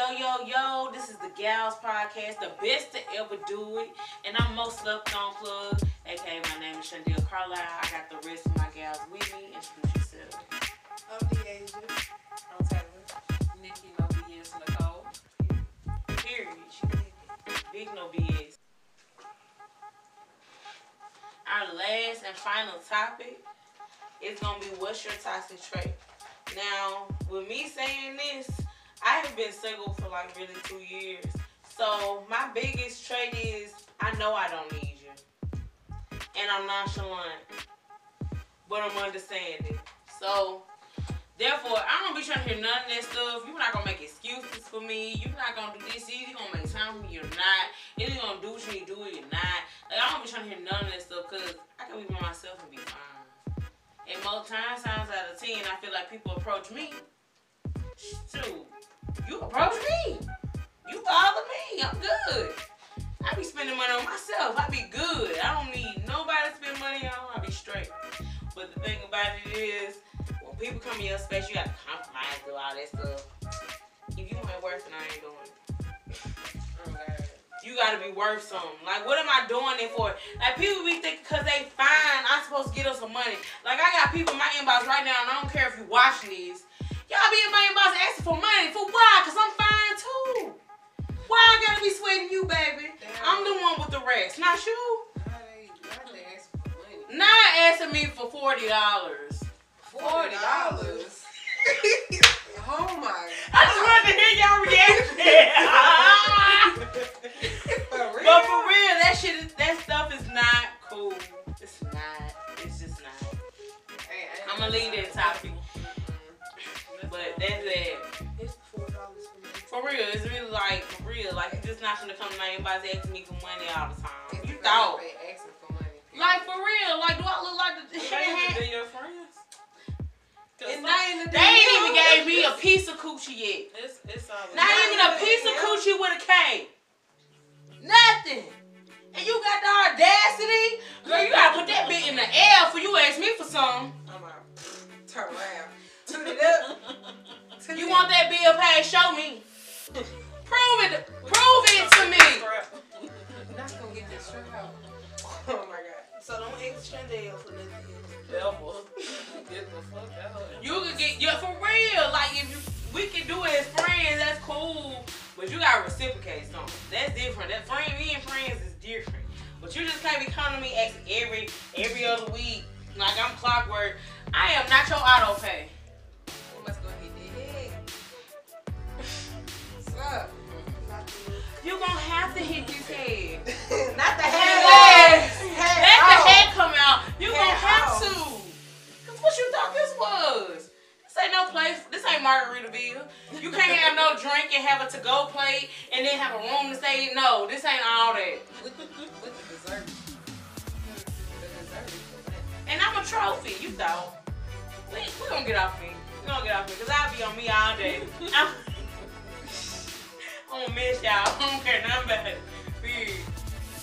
Yo, yo, yo, this is the Gals Podcast, the best to ever do it. And I'm most loved on plug, aka my name is Shandell Carlisle. I got the rest of my gals with me. Introduce yourself. I'm the Asia. I'm Taylor. Nikki, no BS, Nicole. Period. Big no BS. Our last and final topic is gonna be what's your toxic trait. Now, with me saying this, I have been single for like really two years. So my biggest trait is I know I don't need you. And I'm nonchalant. But I'm understanding. So therefore I don't be trying to hear none of that stuff. You're not gonna make excuses for me. You're not gonna do this. You're gonna make time for me. You're not. You're gonna do what you need to do. You're not. Like I don't be trying to hear none of that stuff because I can be by myself and be fine. And most times, times out of ten, I feel like people approach me. Shoot, you approach me. You bother me. I'm good. I be spending money on myself. I be good. I don't need nobody to spend money on. I be straight. But the thing about it is, when people come in your space, you got to compromise, do all that stuff. If you ain't worth it, I ain't doing it. You gotta be worth something. Like, what am I doing it for? Like, people be thinking because they fine, I'm supposed to get them some money. Like, I got people in my inbox right now, and I don't care if you watching these. Y'all be in my inbox asking for money. For why? Because I'm fine too. Why I gotta be sweating you, baby? I'm the one with the rest, not you. How they, how they ask for money? Not asking me for $40. Forty dollars. oh my I just wanted to hear y'all reaction. piece of coochie yet. It's, it's always Not even a piece of coochie with a K. Nothing. And you got the audacity? Girl, you gotta put that bit in the air for you ask me for some. I'm out. Turn around. Turn it up. Turn You it want that bill paid? Show me. Prove it. Prove it to me. Not gonna get this straight out. Oh my god. So don't ask Chandel for nothing. Devil. Get the fuck out. You could get yeah for real. Like if you But you gotta reciprocate something. That's different. That friend me and friends is different. But you just can't be coming to me asking every every other week like I'm clockwork. I am not your auto pay. We must go get that head. What's up? Not the You gonna have to hit his head. Not the head. You can't have no drink and have a to-go plate and then have a room to say, No, this ain't all that. With the, dessert. And I'm a trophy. You thought. We, we gonna get off me. We gonna get off me. Cause I'll be on me all day. I'm, I don't miss y'all. I don't care nothing about it.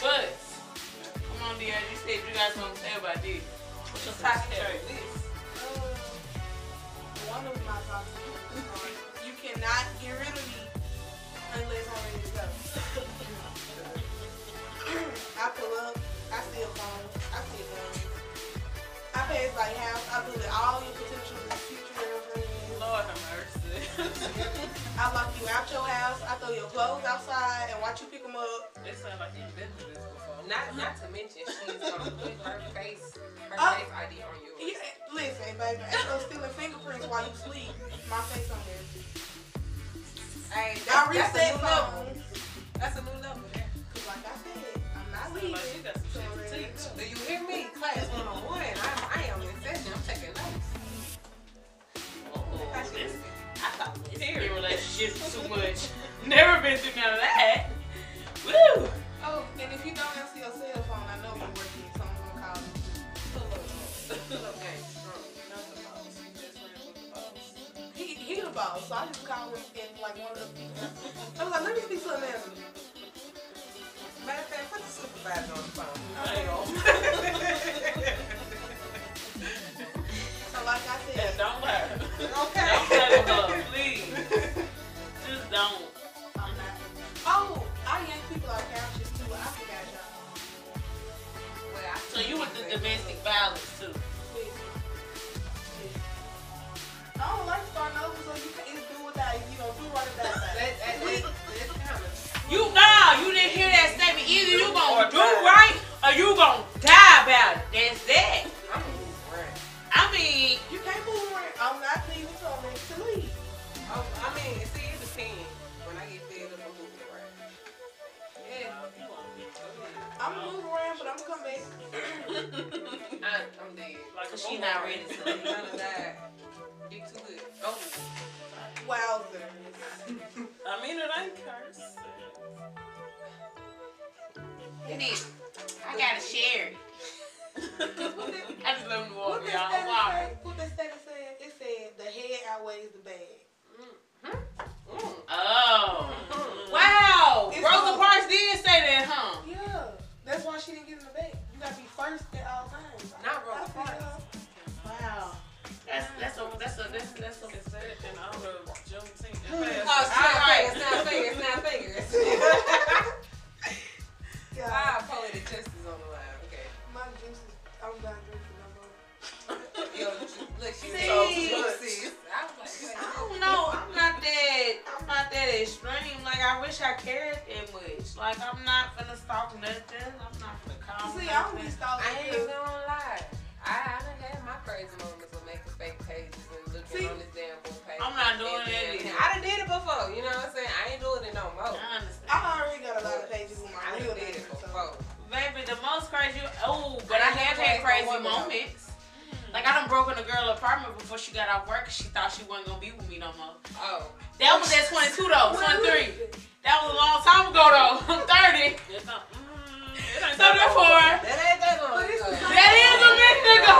But, come on, dear. You said you got something to say about this. What's your? You out your house, I throw your clothes outside and watch you pick them up. it sounds like you've been through this before. Not, not to mention she's gonna put her face, her Oh. face ID on yours. Yeah, listen, baby, ain't no stealing fingerprints while you sleep. My face on there. Hey, I that's, that's a reset new level. That's a new level there. Cause like I said, I'm not Sound like leaving. got some shit to teach. Uh, Do you hear me? Class 101. I'm, I am in session. I'm taking notes. Oh, in relationships too much. Never been through none of that. Woo! Oh, and if you don't answer your cell phone, I know you're working, so I'm gonna call you. Pull up. Pull up game strong. Not the boss. Best the boss. He, he the boss, so I just call him and like one of the people. I was like, let me speak to manager. Matter of fact, put the supervisor on the phone. You go. So like I Yeah, said, don't lie. Okay. Don't play with her, please. Just don't. gonna do right or you gonna die about it. That's it. I'ma move around. I mean, you can't move around. I'm not leaving till I'm ready to leave. I, I mean, see, it depends. When I get fed up, I'm moving around. Yeah. I'm moving around, but I'm coming back. I'm dead. Cause she not ready to leave. I'm gonna die. Get too good. Oh. Wowzers. I mean, it ain't cursed. It is. I gotta share it. I just love New What Orleans, that y'all. status Wow. say? What that status said? It said the head outweighs the bag. Mm. Oh. Mm. Wow. It's Rosa all- Parks did say that, huh? Yeah. That's why she didn't get in the bag. You gotta be first at all times. Not Rosa I feel Parks. her. Wow. That's that's a that's a that's that's a It's said in honor of Juneteenth. It Oh, crazy no woman, though. moments. Like I done broke in a girl apartment before she got off work. She thought she wasn't gonna be with me no more. Oh. That was at 22 though, 23. That was a long time ago though. I'm 30. It's not, mm, it ain't So that therefore, That ain't that long But it's ago. not- that is a minute ago.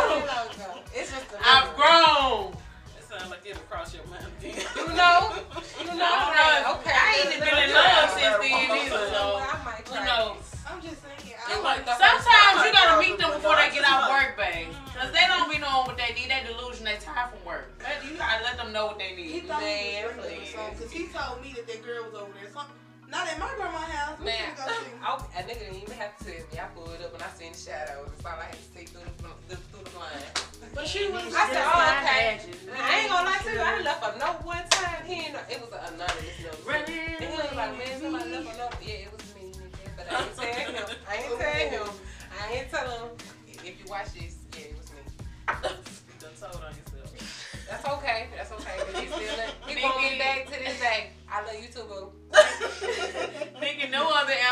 Shadows. That's all I had to see through the, through the blind. But she was. I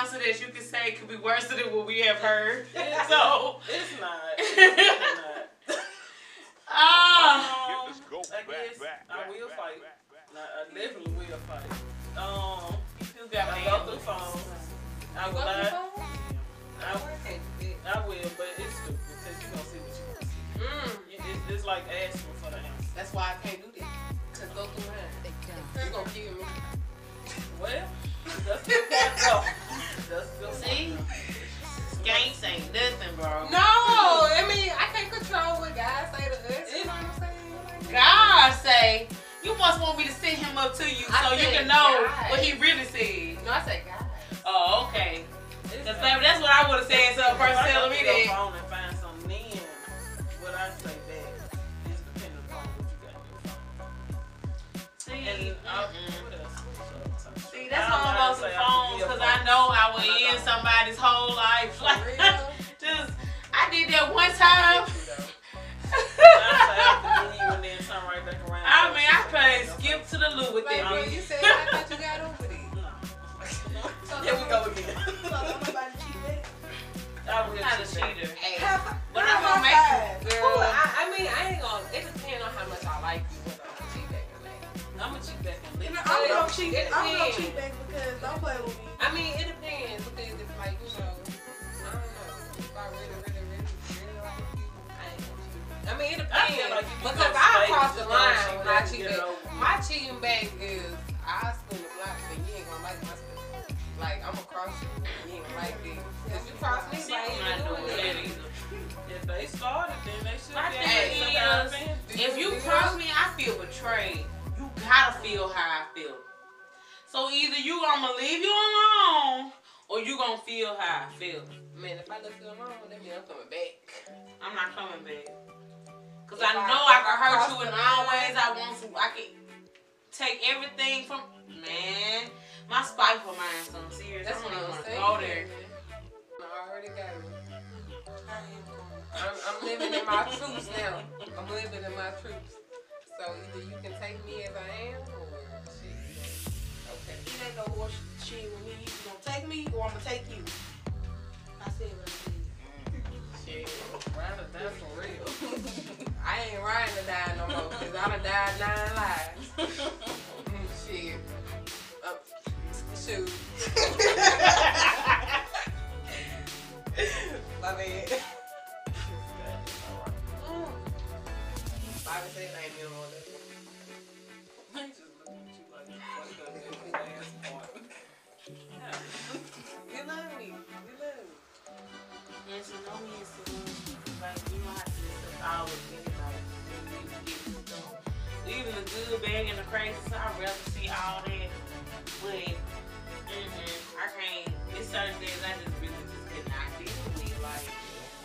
no other that you can say could be worse than what we have heard. So, It's not. It's not. ah, Um, I guess I will fight. I definitely will fight. Um, who got I me? go through phones. I will lie. phone? I, I can't do that. I will, but it's stupid because you gonna see what you want to see. Mm. You- It's, it's like asking for the answer. That's why I can't do that. Cause go through mine. You gonna kill me. Well, must want me to send him up to you I so you can know God. what he really said. No, I said God. Oh, okay. It's Cause baby, that's what I would have said to a person telling me that. phone and find something then, what I say back is dependent upon what you got in your phone. See, And uh. See, that's why I don't go phones because I know I would end somebody's whole life. Like, just, I did that one time. To the loo with Like, that bro, bitch. you said I thought you got over it. Here we go again. So I'm about to cheat back. I will I'm not a you cheater. Hey, But High I'm gonna make five. My back is I spin the block, but you ain't gonna like my spin. Like I'm gonna cross you, you ain't gonna like this. Cause you cross me, See, like I'm you not doing doing that it. either. If they started, then they should My be thing able to some kind of is. If you cross me, I feel betrayed. You gotta feel how I feel. So either you gonna leave you alone, or you gonna feel how I feel. Man, if I look you alone, that means I'm coming back. I'm not coming back. Cause If I I- know I I can hurt you in the all ways I want to. I can take everything from man. My spiteful mind, so I'm serious. That's I what I'm saying. go there. I already got it. I'm, I'm living in my truths now. I'm living in my truths. So either you can take me as I am, or shit. Okay. It ain't no horse shit with me. You gonna take me or I'm gonna take you. I said what I said. Shit, round it down for real. I ain't riding to die no more because I done died nine lives. good, bad, and the crazy, so I'd rather see all that. But mm-mm, I can't. It's certain things I just really just cannot deal with. Like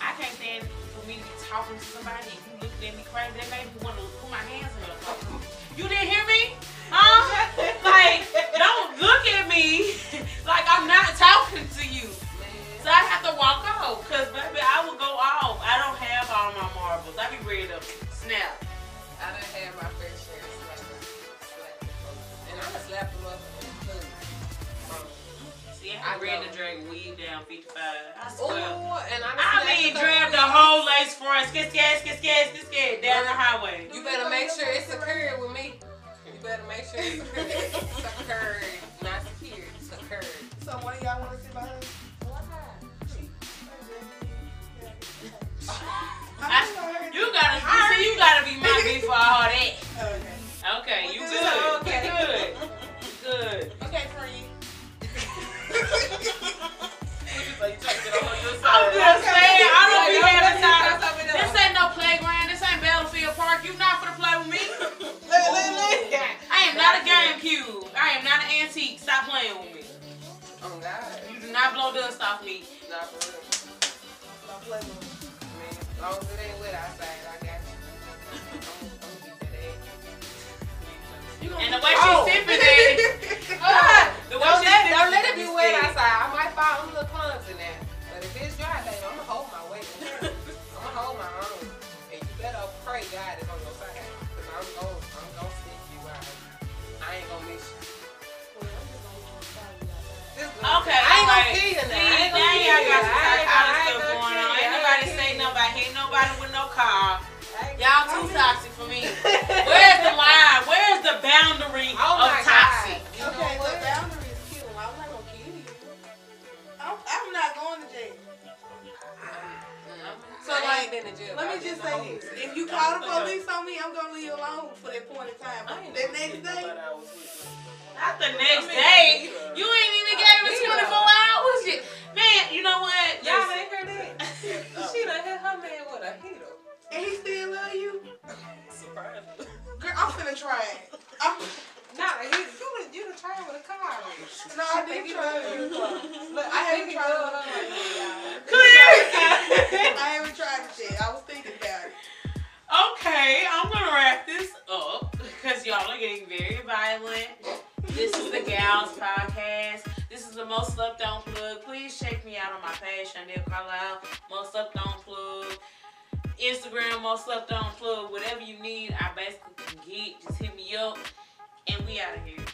I can't stand for me to be talking to somebody and you looking at me crazy. That made me want to put my hands in pocket. You didn't hear me? Huh? like don't look at me like I'm not talking to you. So I have to walk off, cause baby, I will go off. I don't have all my marbles. I be ready to snap. I don't have my I I be ready to drag weed down 55. I swear. Ooh, and I done I mean, a the weeks. whole lace front, skid, skid, skid, skid, skid, skid, down the highway. You better make sure it's a secured with me. You better make sure it's secured. secured, not secured. Stop playing with me. Oh God. You do not blow dust off me. Not for real. Don't play with me. Man, as long as it ain't wet outside, I got you. I'm, I'm gonna beat that ass. And the way Oh. she's sipping it, Oh, the way don't she's let, sipping don't let it be wet outside. I might fall a little clumsy now. But See, ain't now gonna y'all kill got I ain't- psychotic I ain't stuff gonna going kill on. Ain't nobody say kill you. nobody. Ain't nobody with no car. Y'all too toxic for me. Where's the line? Where's the boundary Oh of toxic? God. You know Okay, the boundary is kill. I'm not gonna kill you. I'm, I'm not going to jail. So So, I like, ain't been in jail. Let me just say this: if you call the police on me, I'm gonna leave you alone for that point in time. I ain't That next day, nobody I was with. Not the next day. You ain't even gave it Neither. 24 She done hit her man with a heater. and he still love you, Surprise. girl, I'm finna try it. I'm, Not a. You done, you done tried with a car no, I didn't try it. Look, I haven't tried it. her like that, Clear. I haven't Instagram, Slept On Plug. Whatever you need, I basically can get. Just hit me up. And we out of here.